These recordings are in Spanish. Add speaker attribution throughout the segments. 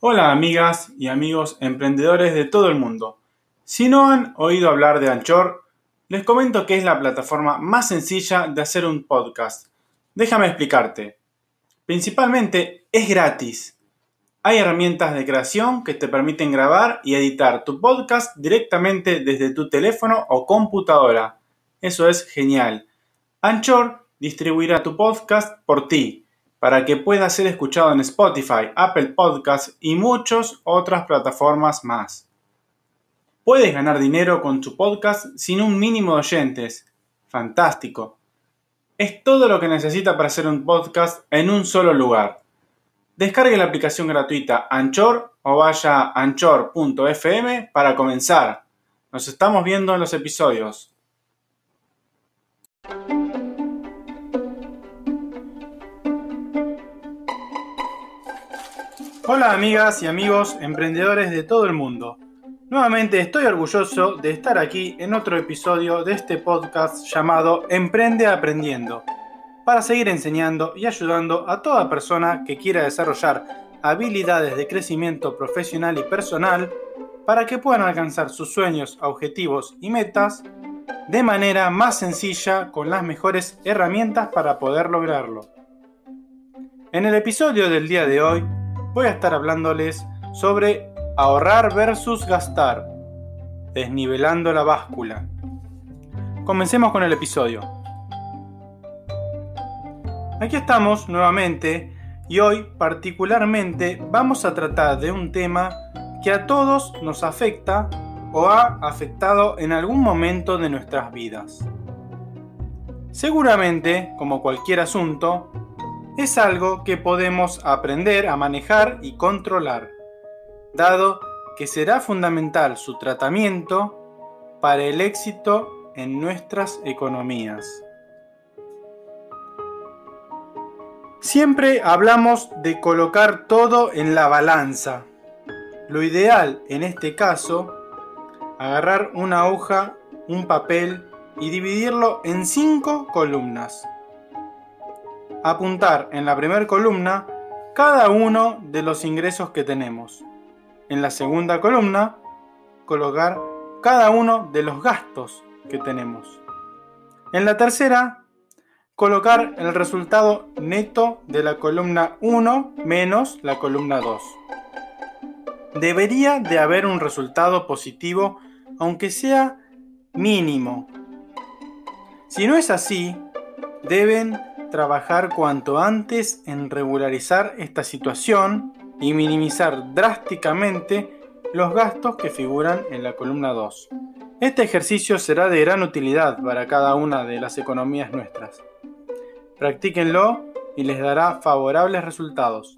Speaker 1: Hola amigas y amigos emprendedores de todo el mundo. Si no han oído hablar de Anchor, les comento que es la plataforma más sencilla de hacer un podcast. Déjame explicarte. Principalmente es gratis. Hay herramientas de creación que te permiten grabar y editar tu podcast directamente desde tu teléfono o computadora. Eso es genial. Anchor distribuirá tu podcast por ti para que pueda ser escuchado en Spotify, Apple Podcasts y muchas otras plataformas más. Puedes ganar dinero con tu podcast sin un mínimo de oyentes. Fantástico. Es todo lo que necesita para hacer un podcast en un solo lugar. Descargue la aplicación gratuita Anchor o vaya a anchor.fm para comenzar. Nos estamos viendo en los episodios. Hola amigas y amigos emprendedores de todo el mundo. Nuevamente estoy orgulloso de estar aquí en otro episodio de este podcast llamado Emprende Aprendiendo, para seguir enseñando y ayudando a toda persona que quiera desarrollar habilidades de crecimiento profesional y personal para que puedan alcanzar sus sueños, objetivos y metas de manera más sencilla con las mejores herramientas para poder lograrlo. En el episodio del día de hoy voy a estar hablándoles sobre ahorrar versus gastar, desnivelando la báscula. Comencemos con el episodio. Aquí estamos nuevamente y hoy particularmente vamos a tratar de un tema que a todos nos afecta o ha afectado en algún momento de nuestras vidas. Seguramente, como cualquier asunto, es algo que podemos aprender a manejar y controlar, dado que será fundamental su tratamiento para el éxito en nuestras economías. Siempre hablamos de colocar todo en la balanza. Lo ideal en este caso, agarrar una hoja, un papel y dividirlo en cinco columnas apuntar en la primera columna cada uno de los ingresos que tenemos. En la segunda columna, colocar cada uno de los gastos que tenemos. En la tercera, colocar el resultado neto de la columna 1 menos la columna 2. Debería de haber un resultado positivo, aunque sea mínimo. Si no es así, deben trabajar cuanto antes en regularizar esta situación y minimizar drásticamente los gastos que figuran en la columna 2. Este ejercicio será de gran utilidad para cada una de las economías nuestras. Practíquenlo y les dará favorables resultados.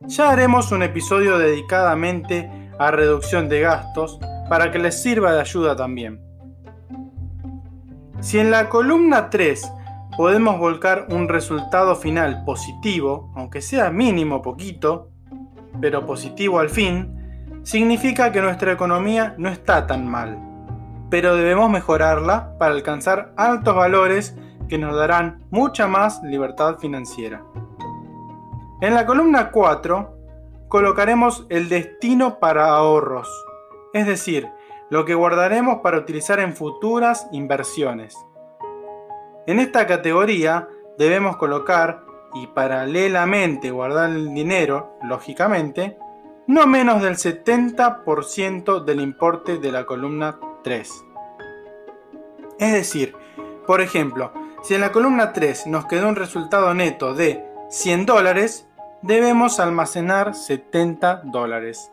Speaker 1: Ya haremos un episodio dedicadamente a reducción de gastos para que les sirva de ayuda también. Si en la columna 3 podemos volcar un resultado final positivo, aunque sea mínimo poquito, pero positivo al fin, significa que nuestra economía no está tan mal, pero debemos mejorarla para alcanzar altos valores que nos darán mucha más libertad financiera. En la columna 4 colocaremos el destino para ahorros, es decir, lo que guardaremos para utilizar en futuras inversiones. En esta categoría debemos colocar y paralelamente guardar el dinero, lógicamente, no menos del 70% del importe de la columna 3. Es decir, por ejemplo, si en la columna 3 nos quedó un resultado neto de 100 dólares, debemos almacenar 70 dólares.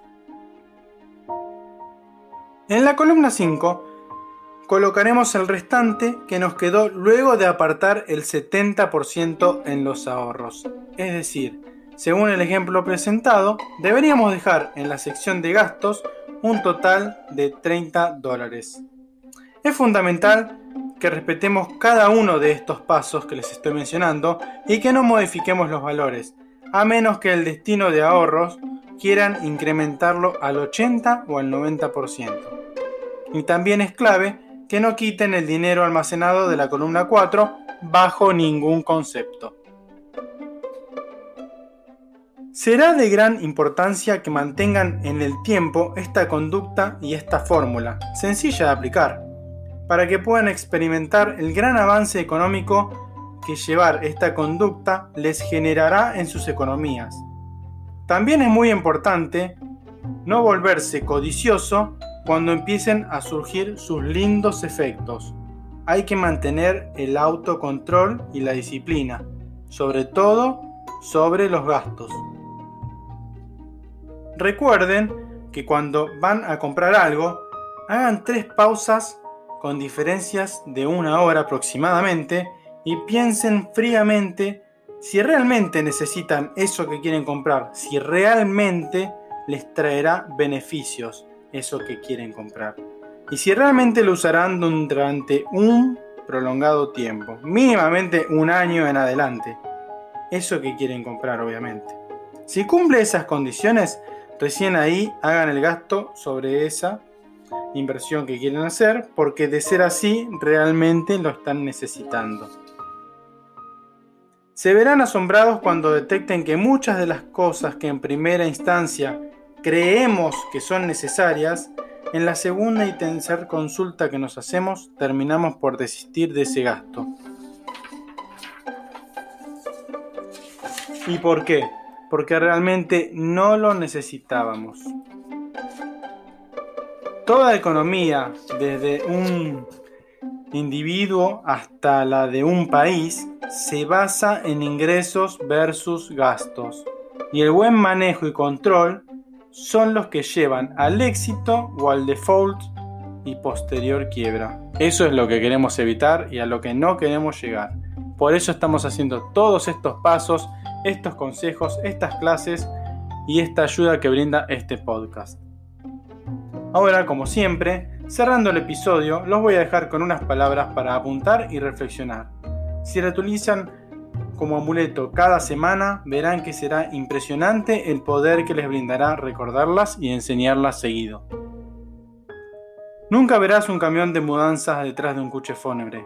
Speaker 1: En la columna 5 colocaremos el restante que nos quedó luego de apartar el 70% en los ahorros. Es decir, según el ejemplo presentado, deberíamos dejar en la sección de gastos un total de 30 dólares. Es fundamental que respetemos cada uno de estos pasos que les estoy mencionando y que no modifiquemos los valores, a menos que el destino de ahorros quieran incrementarlo al 80 o al 90%. Y también es clave que no quiten el dinero almacenado de la columna 4 bajo ningún concepto. Será de gran importancia que mantengan en el tiempo esta conducta y esta fórmula, sencilla de aplicar, para que puedan experimentar el gran avance económico que llevar esta conducta les generará en sus economías. También es muy importante no volverse codicioso cuando empiecen a surgir sus lindos efectos. Hay que mantener el autocontrol y la disciplina, sobre todo sobre los gastos. Recuerden que cuando van a comprar algo, hagan tres pausas con diferencias de una hora aproximadamente y piensen fríamente si realmente necesitan eso que quieren comprar, si realmente les traerá beneficios eso que quieren comprar. Y si realmente lo usarán durante un prolongado tiempo, mínimamente un año en adelante. Eso que quieren comprar, obviamente. Si cumple esas condiciones, Recién ahí hagan el gasto sobre esa inversión que quieren hacer, porque de ser así realmente lo están necesitando. Se verán asombrados cuando detecten que muchas de las cosas que en primera instancia creemos que son necesarias, en la segunda y tercera consulta que nos hacemos terminamos por desistir de ese gasto. ¿Y por qué? porque realmente no lo necesitábamos. Toda economía, desde un individuo hasta la de un país, se basa en ingresos versus gastos. Y el buen manejo y control son los que llevan al éxito o al default y posterior quiebra. Eso es lo que queremos evitar y a lo que no queremos llegar. Por eso estamos haciendo todos estos pasos estos consejos, estas clases y esta ayuda que brinda este podcast. Ahora, como siempre, cerrando el episodio, los voy a dejar con unas palabras para apuntar y reflexionar. Si la utilizan como amuleto cada semana, verán que será impresionante el poder que les brindará recordarlas y enseñarlas seguido. Nunca verás un camión de mudanzas detrás de un coche fúnebre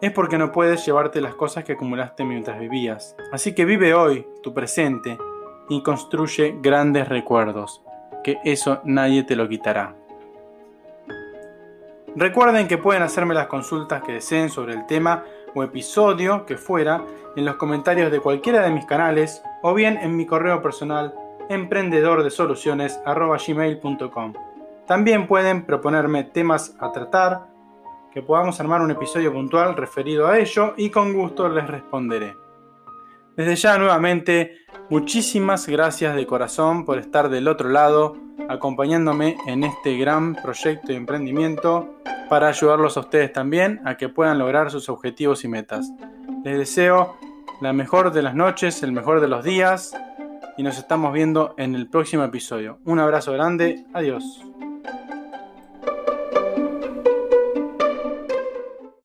Speaker 1: es porque no puedes llevarte las cosas que acumulaste mientras vivías. Así que vive hoy, tu presente, y construye grandes recuerdos, que eso nadie te lo quitará. Recuerden que pueden hacerme las consultas que deseen sobre el tema o episodio que fuera en los comentarios de cualquiera de mis canales o bien en mi correo personal emprendedordesoluciones.gmail.com. También pueden proponerme temas a tratar que podamos armar un episodio puntual referido a ello y con gusto les responderé. Desde ya nuevamente, muchísimas gracias de corazón por estar del otro lado, acompañándome en este gran proyecto de emprendimiento para ayudarlos a ustedes también a que puedan lograr sus objetivos y metas. Les deseo la mejor de las noches, el mejor de los días y nos estamos viendo en el próximo episodio. Un abrazo grande, adiós.